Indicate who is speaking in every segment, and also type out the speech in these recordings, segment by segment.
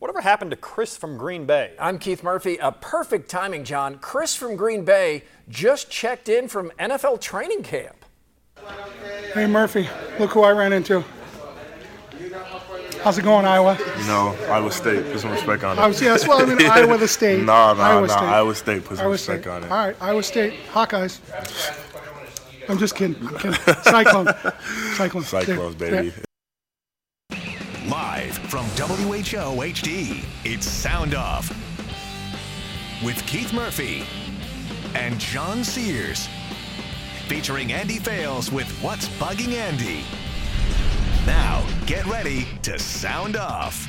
Speaker 1: whatever happened to Chris from Green Bay?
Speaker 2: I'm Keith Murphy. A perfect timing, John. Chris from Green Bay just checked in from NFL training camp.
Speaker 3: Hey Murphy, look who I ran into. How's it going, Iowa?
Speaker 4: No, Iowa State. Put some respect on it.
Speaker 3: I was, yeah, that's what I mean. Iowa the state.
Speaker 4: No, nah,
Speaker 3: Iowa
Speaker 4: nah.
Speaker 3: State.
Speaker 4: Iowa State. Put some
Speaker 3: Iowa
Speaker 4: respect
Speaker 3: State.
Speaker 4: on it.
Speaker 3: All right, Iowa State Hawkeyes. I'm just kidding. I'm kidding. Cyclone. Cyclone.
Speaker 4: Cyclones,
Speaker 3: Yeah,
Speaker 4: baby.
Speaker 3: Yeah.
Speaker 5: Live from WHO HD, it's Sound Off with Keith Murphy and John Sears. Featuring Andy Fales with What's Bugging Andy. Now, get ready to sound off.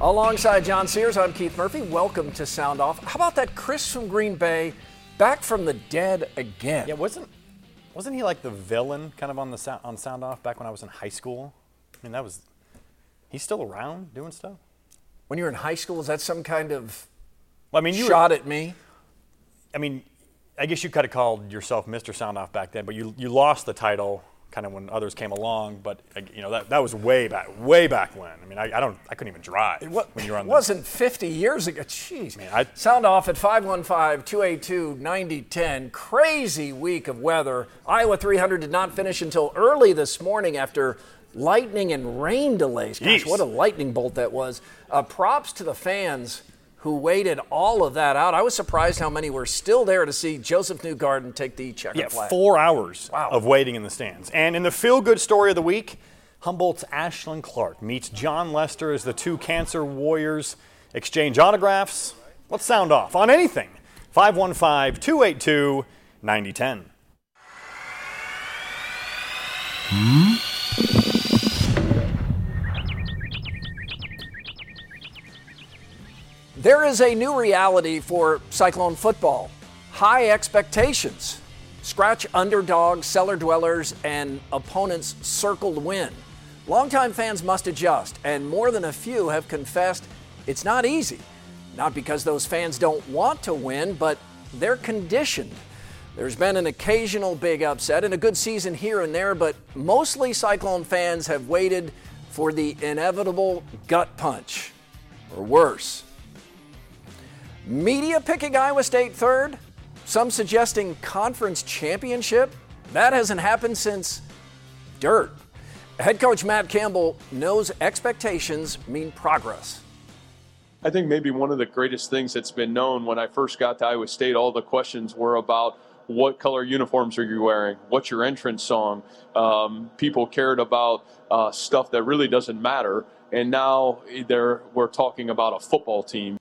Speaker 2: Alongside John Sears, I'm Keith Murphy. Welcome to Sound Off. How about that Chris from Green Bay back from the dead again?
Speaker 1: Yeah, wasn't wasn't he like the villain kind of on the on Sound Off back when I was in high school? I mean, that was he's still around doing stuff.
Speaker 2: When you were in high school, is that some kind of
Speaker 1: Well, I mean, you were-
Speaker 2: shot at me?
Speaker 1: I mean, I guess you could have called yourself Mr. Sound Off back then, but you you lost the title kind of when others came along. But you know that that was way back, way back when. I mean, I, I don't, I couldn't even drive
Speaker 2: What,
Speaker 1: when you were on.
Speaker 2: it
Speaker 1: the-
Speaker 2: wasn't 50 years ago. Jeez.
Speaker 1: Man, I-
Speaker 2: Sound off at 515-282-9010. Crazy week of weather. Iowa 300 did not finish until early this morning after lightning and rain delays. Gosh,
Speaker 1: Jeez.
Speaker 2: what a lightning bolt that was. Uh, props to the fans who waited all of that out. I was surprised how many were still there to see Josef Newgarden take the checker
Speaker 1: Yeah,
Speaker 2: flag.
Speaker 1: four hours
Speaker 2: Wow.
Speaker 1: of waiting in the stands. And in the feel good story of the week, Humboldt's Ashlyn Clark meets Jon Lester as the two cancer warriors exchange autographs. Let's sound off on anything. 515 282 9010.
Speaker 2: There is a new reality for Cyclone football high expectations. Scratch underdogs, cellar dwellers, and opponents circled win. Longtime fans must adjust, and more than a few have confessed it's not easy. Not because those fans don't want to win, but they're conditioned. There's been an occasional big upset and a good season here and there, but mostly Cyclone fans have waited for the inevitable gut punch, or worse. Media picking Iowa State third, some suggesting conference championship. That hasn't happened since dirt. Head coach Matt Campbell knows expectations mean progress.
Speaker 6: I think maybe one of the greatest things that's been known when I first got to Iowa State, all the questions were about what color uniforms are you wearing? What's your entrance song? Um, people cared about uh, stuff that really doesn't matter. And now we're talking about a football team.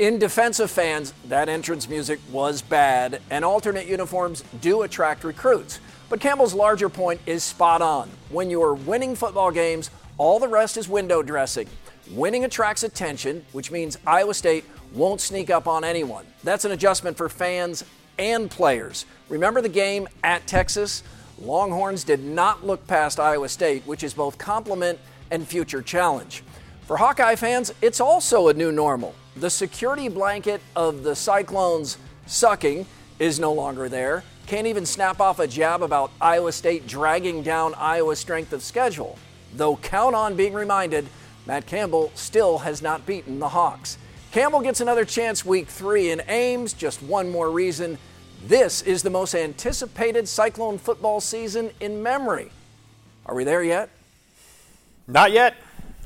Speaker 2: In defense of fans, that entrance music was bad, and alternate uniforms do attract recruits. But Campbell's larger point is spot on. When you're winning football games, all the rest is window dressing. Winning attracts attention, which means Iowa State won't sneak up on anyone. That's an adjustment for fans and players. Remember the game at Texas? Longhorns did not look past Iowa State, which is both compliment and future challenge. For Hawkeye fans, it's also a new normal. The security blanket of the Cyclones sucking is no longer there. Can't even snap off a jab about Iowa State dragging down Iowa's strength of schedule. Though count on being reminded, Matt Campbell still has not beaten the Hawks. Campbell gets another chance week three in Ames. Just one more reason. This is the most anticipated Cyclone football season in memory. Are we there yet?
Speaker 1: Not yet.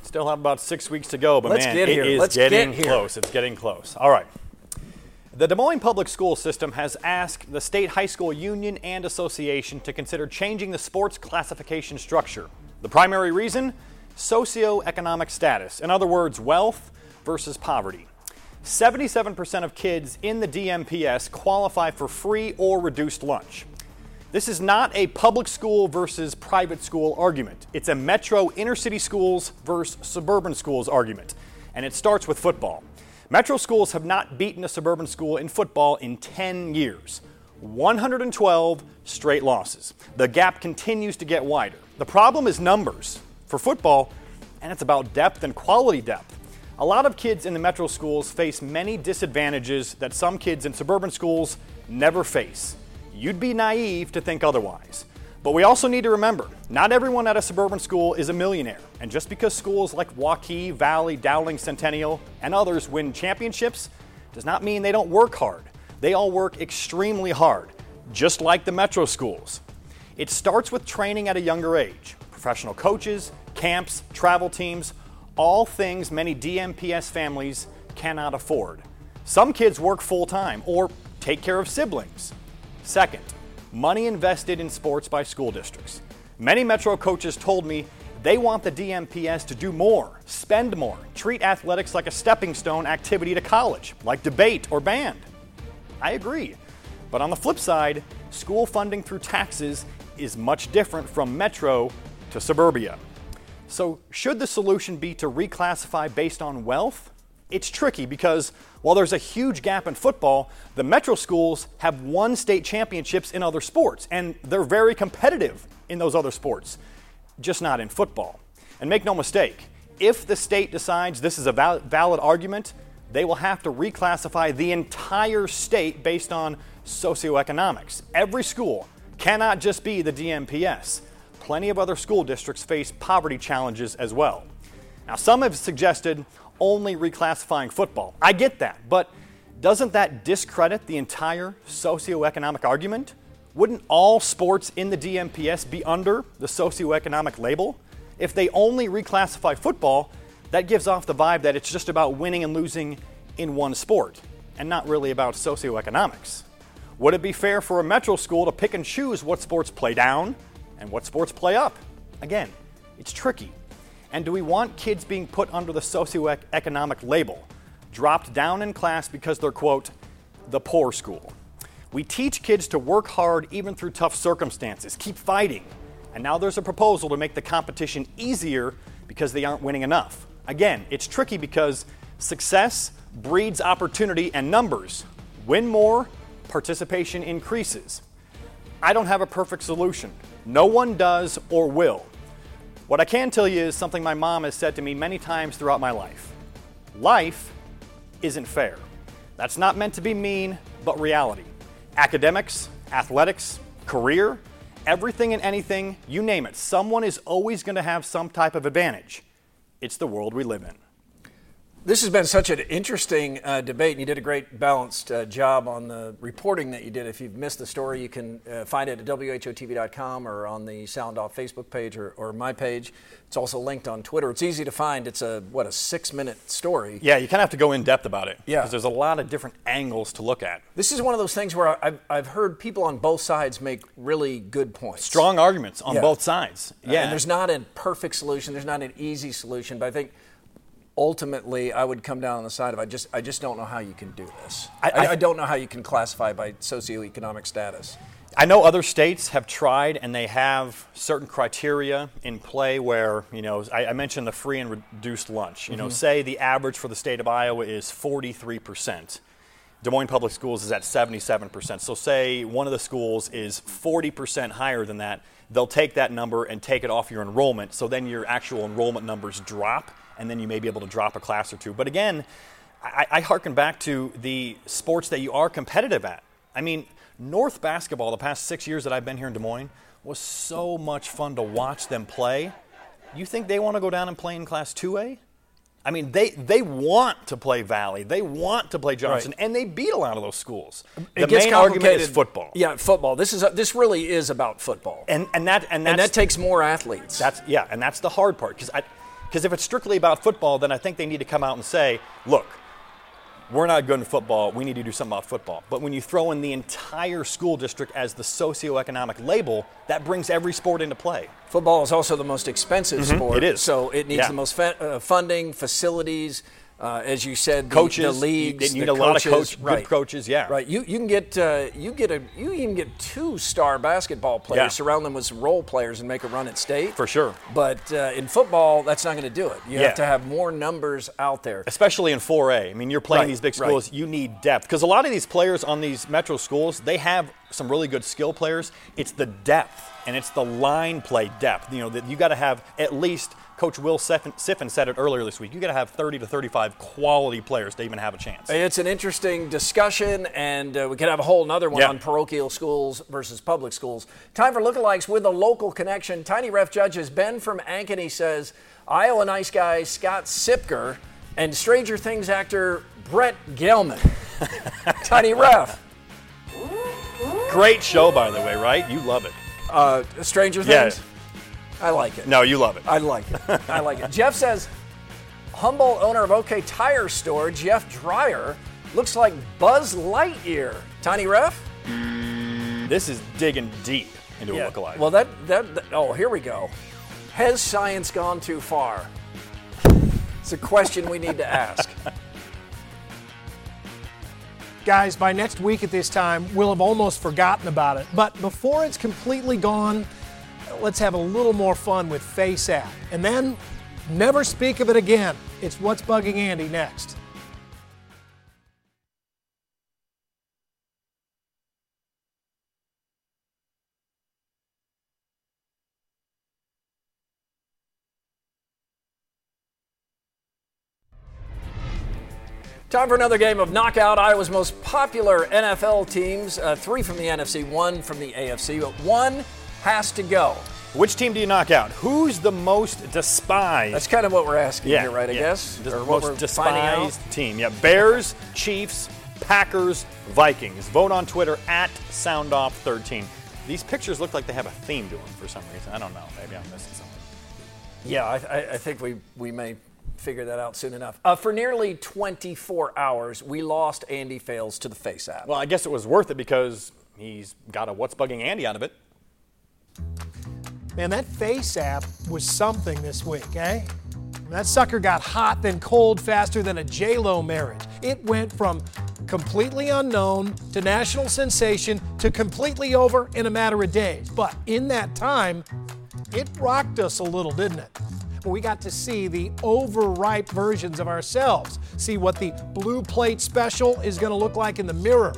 Speaker 1: Still have about six weeks to go, but
Speaker 2: Let's
Speaker 1: man,
Speaker 2: get
Speaker 1: it
Speaker 2: here.
Speaker 1: is
Speaker 2: Let's get
Speaker 1: getting
Speaker 2: here.
Speaker 1: close. It's getting close. All right. The Des Moines Public School System has asked the State High School Union and Association to consider changing the sports classification structure. The primary reason? Socioeconomic status. In other words, wealth versus poverty. 77% of kids in the DMPS qualify for free or reduced lunch. This is not a public school versus private school argument. It's a metro inner city schools versus suburban schools argument. And it starts with football. Metro schools have not beaten a suburban school in football in 10 years. 112 straight losses. The gap continues to get wider. The problem is numbers for football, and it's about depth and quality depth. A lot of kids in the metro schools face many disadvantages that some kids in suburban schools never face. You'd be naive to think otherwise. But we also need to remember not everyone at a suburban school is a millionaire. And just because schools like Waukee, Valley, Dowling, Centennial, and others win championships does not mean they don't work hard. They all work extremely hard, just like the metro schools. It starts with training at a younger age professional coaches, camps, travel teams, all things many DMPS families cannot afford. Some kids work full time or take care of siblings. Second, money invested in sports by school districts. Many Metro coaches told me they want the DMPS to do more, spend more, treat athletics like a stepping stone activity to college, like debate or band. I agree. But on the flip side, school funding through taxes is much different from Metro to suburbia. So, should the solution be to reclassify based on wealth? It's tricky because while there's a huge gap in football, the metro schools have won state championships in other sports, and they're very competitive in those other sports, just not in football. And make no mistake, if the state decides this is a val- valid argument, they will have to reclassify the entire state based on socioeconomics. Every school cannot just be the DMPS plenty of other school districts face poverty challenges as well. Now, some have suggested only reclassifying football. I get that, but doesn't that discredit the entire socioeconomic argument? Wouldn't all sports in the DMPS be under the socioeconomic label? If they only reclassify football, that gives off the vibe that it's just about winning and losing in one sport and not really about socioeconomics. Would it be fair for a metro school to pick and choose what sports play down and what sports play up? Again, it's tricky. And do we want kids being put under the socioeconomic label, dropped down in class because they're, quote, the poor school? We teach kids to work hard even through tough circumstances, keep fighting. And now there's a proposal to make the competition easier because they aren't winning enough. Again, it's tricky because success breeds opportunity and numbers. Win more, participation increases. I don't have a perfect solution. No one does or will. What I can tell you is something my mom has said to me many times throughout my life life isn't fair. That's not meant to be mean, but reality. Academics, athletics, career, everything and anything, you name it, someone is always going to have some type of advantage. It's the world we live in.
Speaker 2: This has been such an interesting uh, debate, and you did a great balanced uh, job on the reporting that you did. If you've missed the story, you can uh, find it at WHOTV.com or on the Sound Off Facebook page or, or, my page. It's also linked on Twitter. It's easy to find. It's a what a six-minute story.
Speaker 1: Yeah, you kind of have to go in depth about it.
Speaker 2: Yeah,
Speaker 1: because there's a lot of different angles to look at.
Speaker 2: This is one of those things where I've, I've heard people on both sides make really good points.
Speaker 1: Strong arguments on
Speaker 2: yeah.
Speaker 1: both sides. Yeah,
Speaker 2: and there's not a perfect solution. There's not an easy solution, but I think ultimately I would come down on the side of I just I just don't know how you can do this. I, I, I, don't know how you can classify by socioeconomic status.
Speaker 1: I know other states have tried and they have certain criteria in play where, you know, I, I mentioned the free and reduced lunch. You mm-hmm. know, say the average for the state of Iowa is 43%. Des Moines Public Schools is at 77%. So, say one of the schools is 40% higher than that, they'll take that number and take it off your enrollment. So then your actual enrollment numbers drop and then you may be able to drop a class or two. But again, I, I harken back to the sports that you are competitive at. I mean, North basketball, the past six years that I've been here in Des Moines, was so much fun to watch them play. You think they want to go down and play in Class 2A? I mean, they, they want to play Valley, they want to play Johnson, right. and they beat a lot of those schools.
Speaker 2: It
Speaker 1: the main argument is football.
Speaker 2: Yeah, football. This is a, this really is about football,
Speaker 1: and and that and,
Speaker 2: and that takes more athletes.
Speaker 1: That's yeah, and that's the hard part because I because if it's strictly about football, then I think they need to come out and say, look, we're not good in football. We need to do something about football. But when you throw in the entire school district as the socioeconomic label, that brings every sport into play.
Speaker 2: Football is also the most expensive
Speaker 1: mm-hmm.
Speaker 2: sport.
Speaker 1: It is.
Speaker 2: So it needs
Speaker 1: yeah.
Speaker 2: the most fa- uh, funding, facilities. Uh, as you said, the,
Speaker 1: Coaches,
Speaker 2: the leagues,
Speaker 1: you need a lot of coach- good coaches, yeah.
Speaker 2: right. You you can get uh, you get a you even get two star basketball players,
Speaker 1: Yeah.
Speaker 2: surround them with some role players, and make a run at state
Speaker 1: For sure.
Speaker 2: But uh, in football, that's not going to do it. You
Speaker 1: Yeah.
Speaker 2: have to have more numbers out there.
Speaker 1: especially in 4A. I mean, you're playing
Speaker 2: Right,
Speaker 1: these big
Speaker 2: right.
Speaker 1: schools, you need depth because a lot of these players on these metro schools, they have some really good skill players. It's the depth and it's the line play depth. You know that you got to have at least. Coach Will Siffin, said it earlier this week. You got to have 30 to 35 quality players to even have a chance.
Speaker 2: It's an interesting discussion, and uh, we could have a whole nother one
Speaker 1: Yeah.
Speaker 2: on parochial schools versus public schools. Time for lookalikes with a local connection. Tiny Ref Judges Ben from Ankeny says Iowa nice guy Scott Siepker and Stranger Things actor Brett Gelman. Tiny Ref.
Speaker 1: Great show, by the way, right? You love it.
Speaker 2: Uh, Stranger
Speaker 1: Yeah.
Speaker 2: Things? I like it.
Speaker 1: No, you love it.
Speaker 2: I like it. I like it. Jeff says, humble owner of OK Tire Store, Jeff Dreyer, looks like Buzz Lightyear. Tiny Ref?
Speaker 1: Mm, this is digging deep into a lookalike.
Speaker 2: Well, that, that, that- oh, here we go. Has science gone too far? It's a question we need to ask.
Speaker 7: Guys, by next week at this time, we'll have almost forgotten about it. But before it's completely gone, let's have a little more fun with Face App. And then never speak of it again. It's what's bugging Andy next.
Speaker 2: Time for another game of knockout. Iowa's most popular NFL teams, uh, three from the NFC, one from the AFC, but one has to go.
Speaker 1: Which team do you knock out? Who's the most despised?
Speaker 2: That's kind of what we're asking
Speaker 1: yeah,
Speaker 2: here, right? I
Speaker 1: yeah.
Speaker 2: guess,
Speaker 1: The
Speaker 2: or
Speaker 1: most despised team. Yeah, Bears, Chiefs, Packers, Vikings. Vote on Twitter at SoundOff13. These pictures look like they have a theme to them for some reason. I don't know. Maybe I'm missing something.
Speaker 2: Yeah, I, I, I think we, we may figure that out soon enough. Uh, for nearly 24 hours, we lost Andy Fales to the Face app.
Speaker 1: Well, I guess it was worth it because he's got a what's bugging Andy out of it.
Speaker 7: Man, that Face app was something this week, eh? That sucker got hot, then cold faster than a J-Lo marriage. It went from completely unknown to national sensation to completely over in a matter of days. But in that time, it rocked us a little, didn't it? We got to see the overripe versions of ourselves, see what the blue plate special is going to look like in the mirror.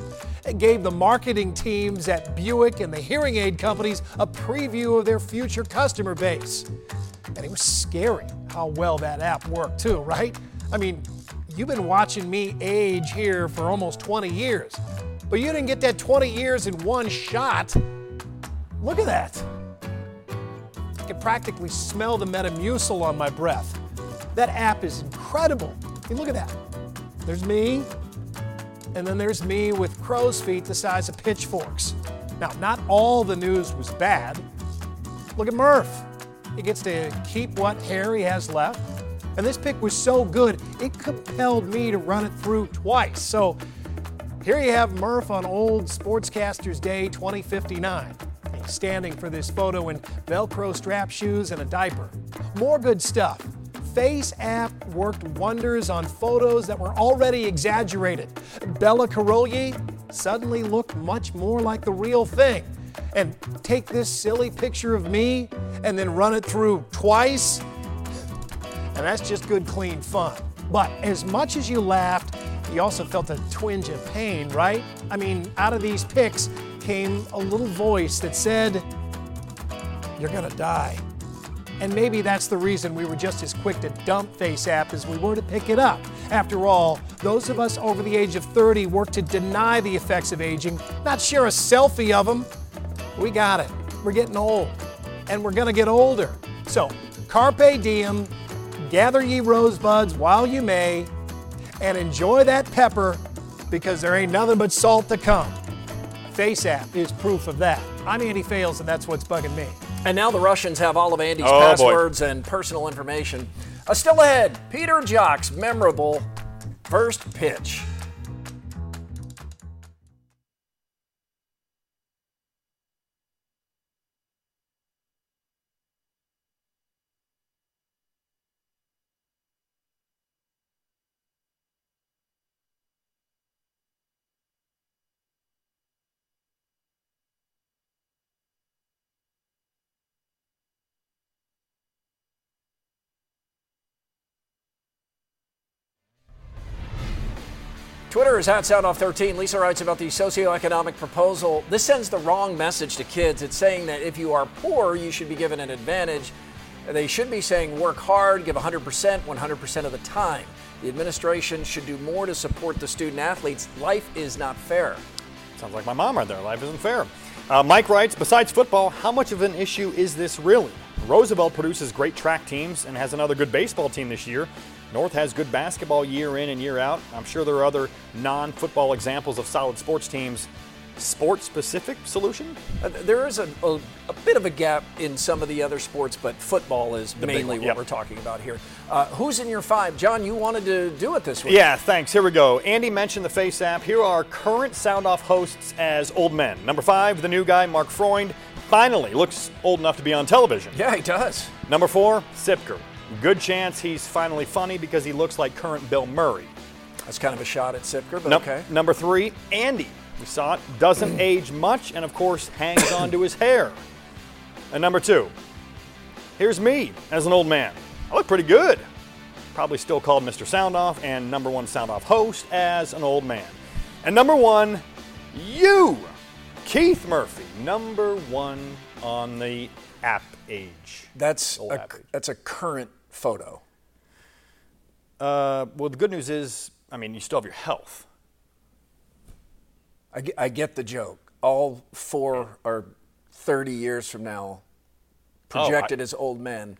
Speaker 7: Gave the marketing teams at Buick and the hearing aid companies a preview of their future customer base. And it was scary how well that app worked, too, right? I mean, you've been watching me age here for almost 20 years, but you didn't get that 20 years in one shot. Look at that. I can practically smell the Metamucil on my breath. That app is incredible. I mean, look at that. There's me, and then there's me with crow's feet the size of pitchforks. Now, not all the news was bad. Look at Murph. He gets to keep what hair he has left. And this pick was so good, it compelled me to run it through twice. So here you have Murph on Old Sportscasters Day 2059. He's standing for this photo in Velcro strap shoes and a diaper. More good stuff. Face app worked wonders on photos that were already exaggerated. Bella Caroli suddenly looked much more like the real thing. And take this silly picture of me and then run it through twice, and that's just good, clean fun. But as much as you laughed, you also felt a twinge of pain, right? I mean, out of these pics came a little voice that said, You're gonna die. And maybe that's the reason we were just as quick to dump Face App as we were to pick it up. After all, those of us over the age of 30 work to deny the effects of aging, not share a selfie of them. We got it. We're getting old. And we're gonna get older. So, carpe diem, gather ye rosebuds while you may, and enjoy that pepper because there ain't nothing but salt to come. Face App is proof of that. I'm Andy Fales, and that's what's bugging me.
Speaker 2: And now the Russians have all of Andy's
Speaker 1: Oh, boy.
Speaker 2: passwords and personal information. Uh, still ahead, Peter Jok's memorable first pitch. Twitter is at SoundOff13. Lisa writes about the socioeconomic proposal. This sends the wrong message to kids. It's saying that if you are poor, you should be given an advantage. They should be saying work hard, give 100%, 100% of the time. The administration should do more to support the student athletes. Life is not fair.
Speaker 1: Sounds like my mom right there. Life isn't fair. Uh, Mike writes Besides football, how much of an issue is this really? Roosevelt produces great track teams and has another good baseball team this year. North has good basketball year in and year out. I'm sure there are other non football examples of solid sports teams. Sports specific solution?
Speaker 2: Uh, there is a, a, a, bit of a gap in some of the other sports, but football is the mainly what yep. we're talking about here. Uh, who's in your five? John, you wanted to do it this week.
Speaker 1: Yeah, thanks. Here we go. Andy mentioned the Face app. Here are current Sound Off hosts as old men. Number five, the new guy, Mark Freund. Finally looks old enough to be on television.
Speaker 2: Yeah, he does.
Speaker 1: Number four, Siepker. Good chance he's finally funny because he looks like current Bill Murray.
Speaker 2: That's kind of a shot at Siepker, but okay.
Speaker 1: Number three, Andy. We saw it. Doesn't age much and, of course, hangs on to his hair. And number two, here's me as an old man. I look pretty good. Probably still called Mr. Soundoff and number one Soundoff host as an old man. And number one, you, Keith Murphy, number one on the app age.
Speaker 2: That's a, that's a current photo.
Speaker 1: Uh, well, the good news is, I mean, you still have your health.
Speaker 2: I get, I get the joke. All four are 30 years from now, projected oh, I, as old men,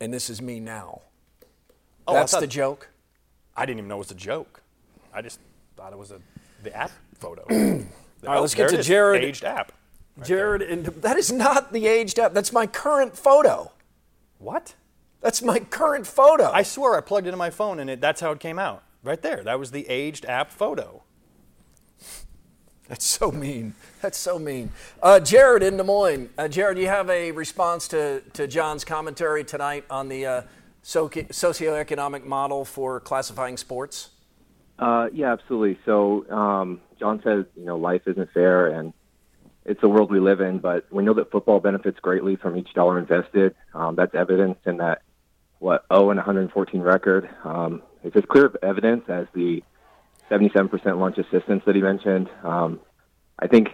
Speaker 2: and this is me now. Oh, That's thought, the joke?
Speaker 1: I didn't even know it was a joke. I just thought it was a, the app photo.
Speaker 2: All right, let's get to Jared.
Speaker 1: Aged app.
Speaker 2: Right Jared, and that is not the aged app. That's my current photo.
Speaker 1: What?
Speaker 2: That's my current photo.
Speaker 1: I swear I plugged it in my phone and it, that's how it came out. Right there. That was the aged app photo.
Speaker 2: That's so mean. That's so mean. Uh, Jared in Des Moines. Uh, Jared, do you have a response to, to John's commentary tonight on the uh, socioeconomic model for classifying sports?
Speaker 8: Uh, yeah, absolutely. So um, John says, you know, life isn't fair and it's the world we live in, but we know that football benefits greatly from each dollar invested. Um, that's evidenced in that, what, 0 and 114 record. Um, it's as clear of evidence as the 77% lunch assistance that he mentioned. Um, I think,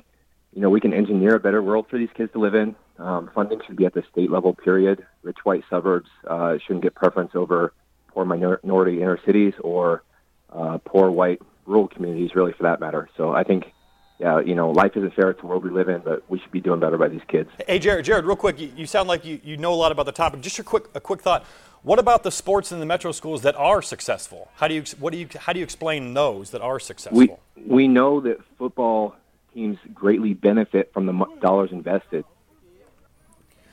Speaker 8: you know, we can engineer a better world for these kids to live in. Um, funding should be at the state level, period. Rich white suburbs uh, shouldn't get preference over poor minority inner cities or uh, poor white rural communities, really, for that matter. So I think yeah, you know, life isn't fair. It's the world we live in, but we should be doing better by these kids.
Speaker 1: Hey, Jared, Jared, real quick, you, you sound like you, you know a lot about the topic. Just a quick, a quick thought. What about the sports in the metro schools that are successful? How do you, what do you, how do you explain those that are successful?
Speaker 8: We, we know that football teams greatly benefit from the dollars invested.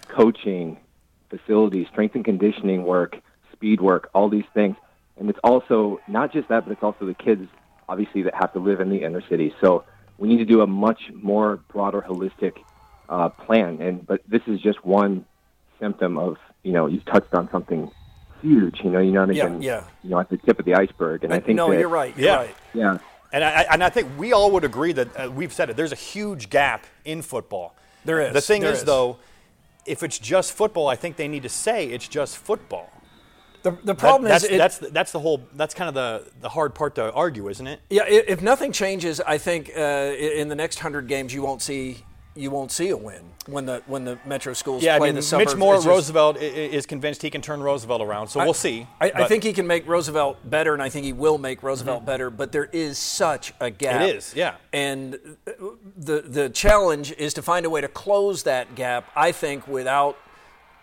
Speaker 8: Coaching, facilities, strength and conditioning work, speed work, all these things. And it's also not just that, but it's also the kids, obviously, that have to live in the inner city. So we need to do a much more broader, holistic uh, plan. And but this is just one symptom of you know you've touched on something huge. You know, you're not even yeah, yeah. you know at the tip of the iceberg. And I think
Speaker 2: no,
Speaker 8: that,
Speaker 2: you're right. You're
Speaker 1: yeah,
Speaker 2: right.
Speaker 8: yeah.
Speaker 1: And I, and I think we all would agree that uh, we've said it. There's a huge gap in football.
Speaker 2: There is.
Speaker 1: The thing
Speaker 2: is,
Speaker 1: is, though, if it's just football, I think they need to say it's just football.
Speaker 2: The, the problem
Speaker 1: that,
Speaker 2: is
Speaker 1: that's, it, that's that's the whole that's kind of the the hard part to argue, isn't it?
Speaker 2: Yeah. If nothing changes, I think uh, in the next hundred games you won't see you won't see a win when the when the metro schools
Speaker 1: yeah,
Speaker 2: play
Speaker 1: I mean,
Speaker 2: the suburbs.
Speaker 1: Mitch Moore just, Roosevelt is convinced he can turn Roosevelt around, so
Speaker 2: I,
Speaker 1: we'll see.
Speaker 2: I, I, think he can make Roosevelt better, and I think he will make Roosevelt mm-hmm. better. But there is such a gap.
Speaker 1: It is, yeah.
Speaker 2: And the the challenge is to find a way to close that gap. I think without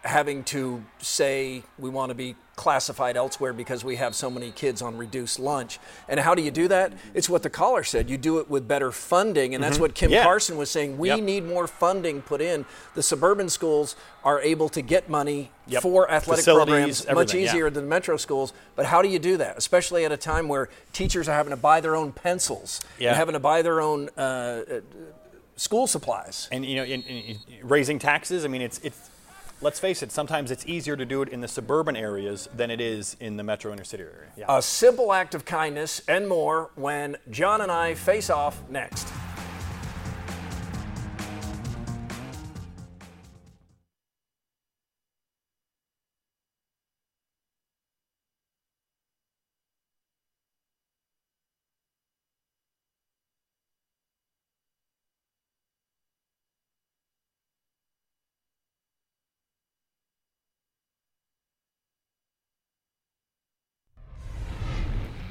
Speaker 2: having to say we want to be classified elsewhere because we have so many kids on reduced lunch. And how do you do that? It's what the caller said. You do it with better funding, and that's mm-hmm. what Kim yeah. Carson was saying. We yep. need more funding put in. The suburban schools are able to get money yep. for athletic programs much easier
Speaker 1: yeah.
Speaker 2: than the metro schools. But how do you do that? Especially at a time where teachers are having to buy their own pencils yeah. and having to buy their own uh, uh school supplies.
Speaker 1: And you know, in, in, raising taxes. I mean, it's it's let's face it, sometimes it's easier to do it in the suburban areas than it is in the metro inner city area.
Speaker 2: Yeah. A simple act of kindness and more when John and I face off next.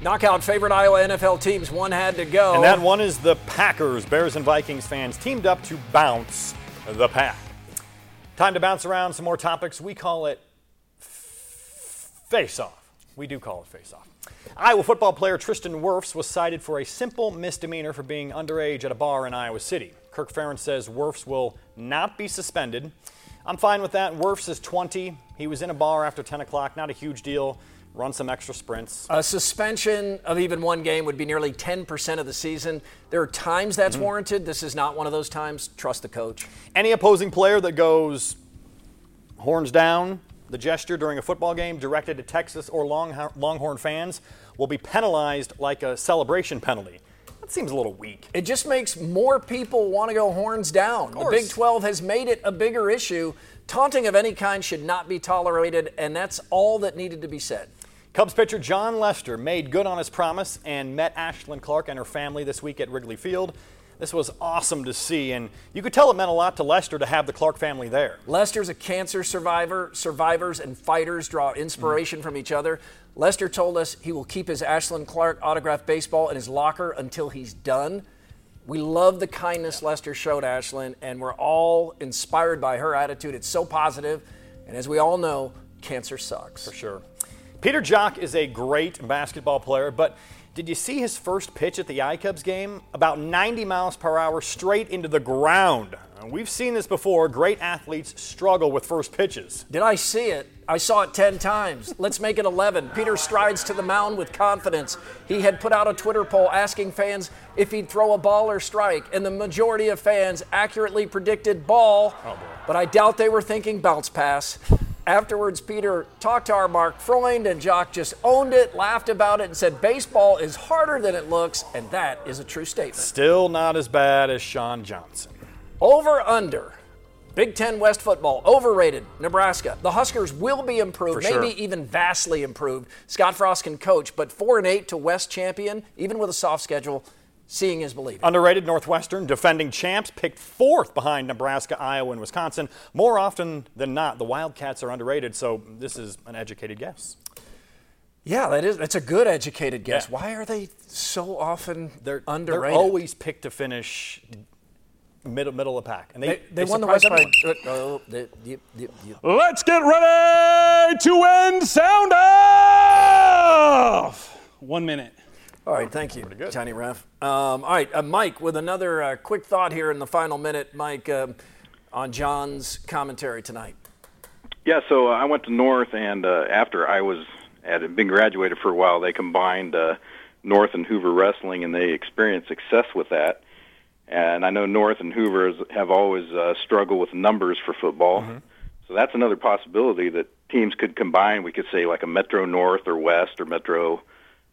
Speaker 2: Knockout favorite Iowa NFL teams. One had to go.
Speaker 1: And that one is the Packers. Bears and Vikings fans teamed up to bounce the pack. Time to bounce around some more topics. We call it face off. We do call it face off. Iowa football player Tristan Wirfs was cited for a simple misdemeanor for being underage at a bar in Iowa City. Kirk Ferentz says Wirfs will not be suspended. I'm fine with that. Wirfs is 20. He was in a bar after 10 o'clock. Not a huge deal. Run some extra sprints.
Speaker 2: A suspension of even one game would be nearly 10% of the season. There are times that's
Speaker 1: Mm-hmm.
Speaker 2: warranted. This is not one of those times. Trust the coach.
Speaker 1: Any opposing player that goes horns down, the gesture during a football game directed to Texas or Long- Longhorn fans will be penalized like a celebration penalty. That seems a little weak.
Speaker 2: It just makes more people want to go horns down. The. Big 12 has made it a bigger issue. Taunting of any kind should not be tolerated, and that's all that needed to be said.
Speaker 1: Cubs pitcher Jon Lester made good on his promise and met Ashlyn Clark and her family this week at Wrigley Field. This was awesome to see, and you could tell it meant a lot to Lester to have the Clark family there.
Speaker 2: Lester's a cancer survivor. Survivors and fighters draw inspiration from each other. Lester told us he will keep his Ashlyn Clark autographed baseball in his locker until he's done. We love the kindness Lester showed Ashlyn, and we're all inspired by her attitude. It's so positive, and as we all know, cancer sucks.
Speaker 1: For sure. Peter Jok is a great basketball player, but did you see his first pitch at the iCubs game? About 90 miles per hour straight into the ground. Uh, We've seen this before. Great athletes struggle with first pitches.
Speaker 2: Did I see it? I saw it 10 times. Let's make it 11. Peter strides to the mound with confidence. He had put out a Twitter poll asking fans if he'd throw a ball or strike, and the majority of fans accurately predicted ball, but I doubt they were thinking bounce pass. Afterwards, Peter talked to our Mark Freund, and Jok just owned it, laughed about it, and said baseball is harder than it looks, and that is a true statement.
Speaker 1: Still not as bad as Sean Johnson.
Speaker 2: Over under. Big Ten West football, overrated. Nebraska. The Huskers will be improved,
Speaker 1: For sure.
Speaker 2: maybe even vastly improved. Scott Frost can coach, but 4 and 8 to West champion, even with a soft schedule, seeing is believing.
Speaker 1: Underrated Northwestern, defending champs, picked fourth behind Nebraska, Iowa, and Wisconsin. More often than not, the Wildcats are underrated, so this is an educated guess.
Speaker 2: Yeah, that is that's a good educated guess.
Speaker 1: Yeah.
Speaker 2: Why are they so often
Speaker 1: They're,
Speaker 2: underrated?
Speaker 1: they're always picked to finish middle middle of the pack. And
Speaker 2: they, they, won the West by.
Speaker 1: everyone.
Speaker 2: Oh, they- yep, yep, yep.
Speaker 9: Let's get ready to end sound off. One minute.
Speaker 2: All right, thank you, Tiny Ref. Um, all right, uh, Mike, with another uh, quick thought here in the final minute, Mike, um, on John's commentary tonight.
Speaker 10: Yeah, so uh, I went to North, and uh, after I was had been graduated for a while, they combined uh, North and Hoover wrestling, and they experienced success with that. And I know North and Hoover have always uh, struggled with numbers for football, so that's another possibility that teams could combine. We could say like a Metro North or West or Metro,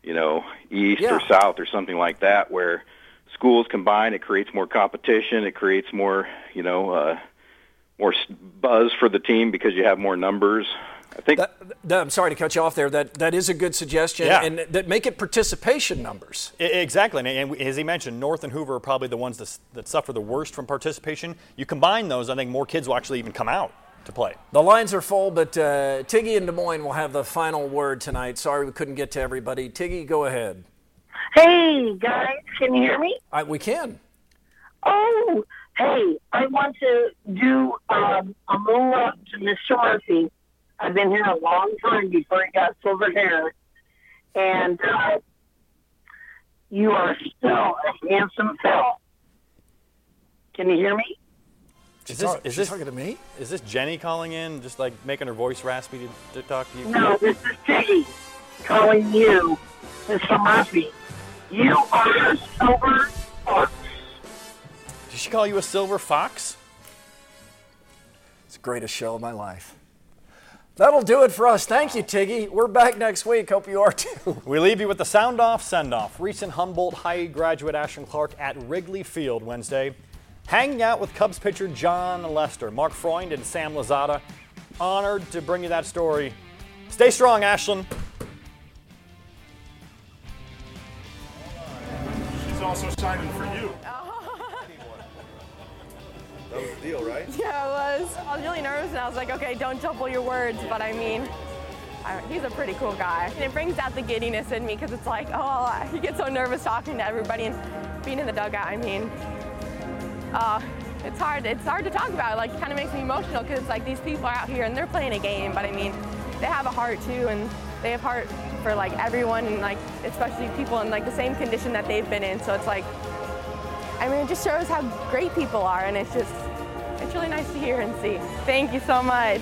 Speaker 10: you know, East or South or something like that, where schools combine. It creates more competition. It creates more, you know. Uh, more buzz for the team because you have more numbers. I think
Speaker 2: That, I'm sorry to cut you off there. That that is a good suggestion,
Speaker 1: Yeah.
Speaker 2: and that make it participation numbers.
Speaker 1: I- Exactly, and- and as he mentioned, North and Hoover are probably the ones that, that suffer the worst from participation. You combine those, I think more kids will actually even come out to play.
Speaker 2: The lines are full, but uh, Tiggy and Des Moines will have the final word tonight. Sorry we couldn't get to everybody. Tiggy, go ahead.
Speaker 11: Hey guys, can you hear me?
Speaker 2: I, we can.
Speaker 11: Oh, hey, I want to do um, a moon up to Mr. Murphy. I've been here a long time before he got silver hair, and uh, you are still a handsome fellow. Can you hear me?
Speaker 1: Is this, is this
Speaker 2: talking to me?
Speaker 1: Is this Jenny calling in, just like making her voice raspy to, to talk to you?
Speaker 11: No, this is Peggy calling you, Mr. Murphy. You are a silver fox.
Speaker 1: Did she call you a silver fox?
Speaker 2: It's the greatest show of my life. That'll do it for us. Thank you, Tiggy. We're back next week. Hope you are too.
Speaker 1: We leave you with the sound off, send off. Recent Humboldt High graduate Ashton Clark at Wrigley Field Wednesday, hanging out with Cubs pitcher Jon Lester, Mark Freund, and Sam Lazada. Honored to bring you that story. Stay strong, Ashlyn.
Speaker 4: She's also signing for you.
Speaker 12: That was the deal, right?
Speaker 13: Yeah, it was. I was really nervous and I was like, okay, don't jumble your words, but I mean,
Speaker 12: I he's a pretty cool guy. And it brings out the giddiness in me because it's like, oh, you get so nervous talking to everybody and being in the dugout. I mean, uh, it's hard. It's hard to talk about. Like, it kind of makes me emotional because it's like these people are out here and they're playing a game, but I mean, they have a heart too, and they have heart for like everyone, and like especially people in like the same condition that they've been in. So it's like, I mean, it just shows how great people are, and it's just, it's really nice to hear and see. Thank you so much.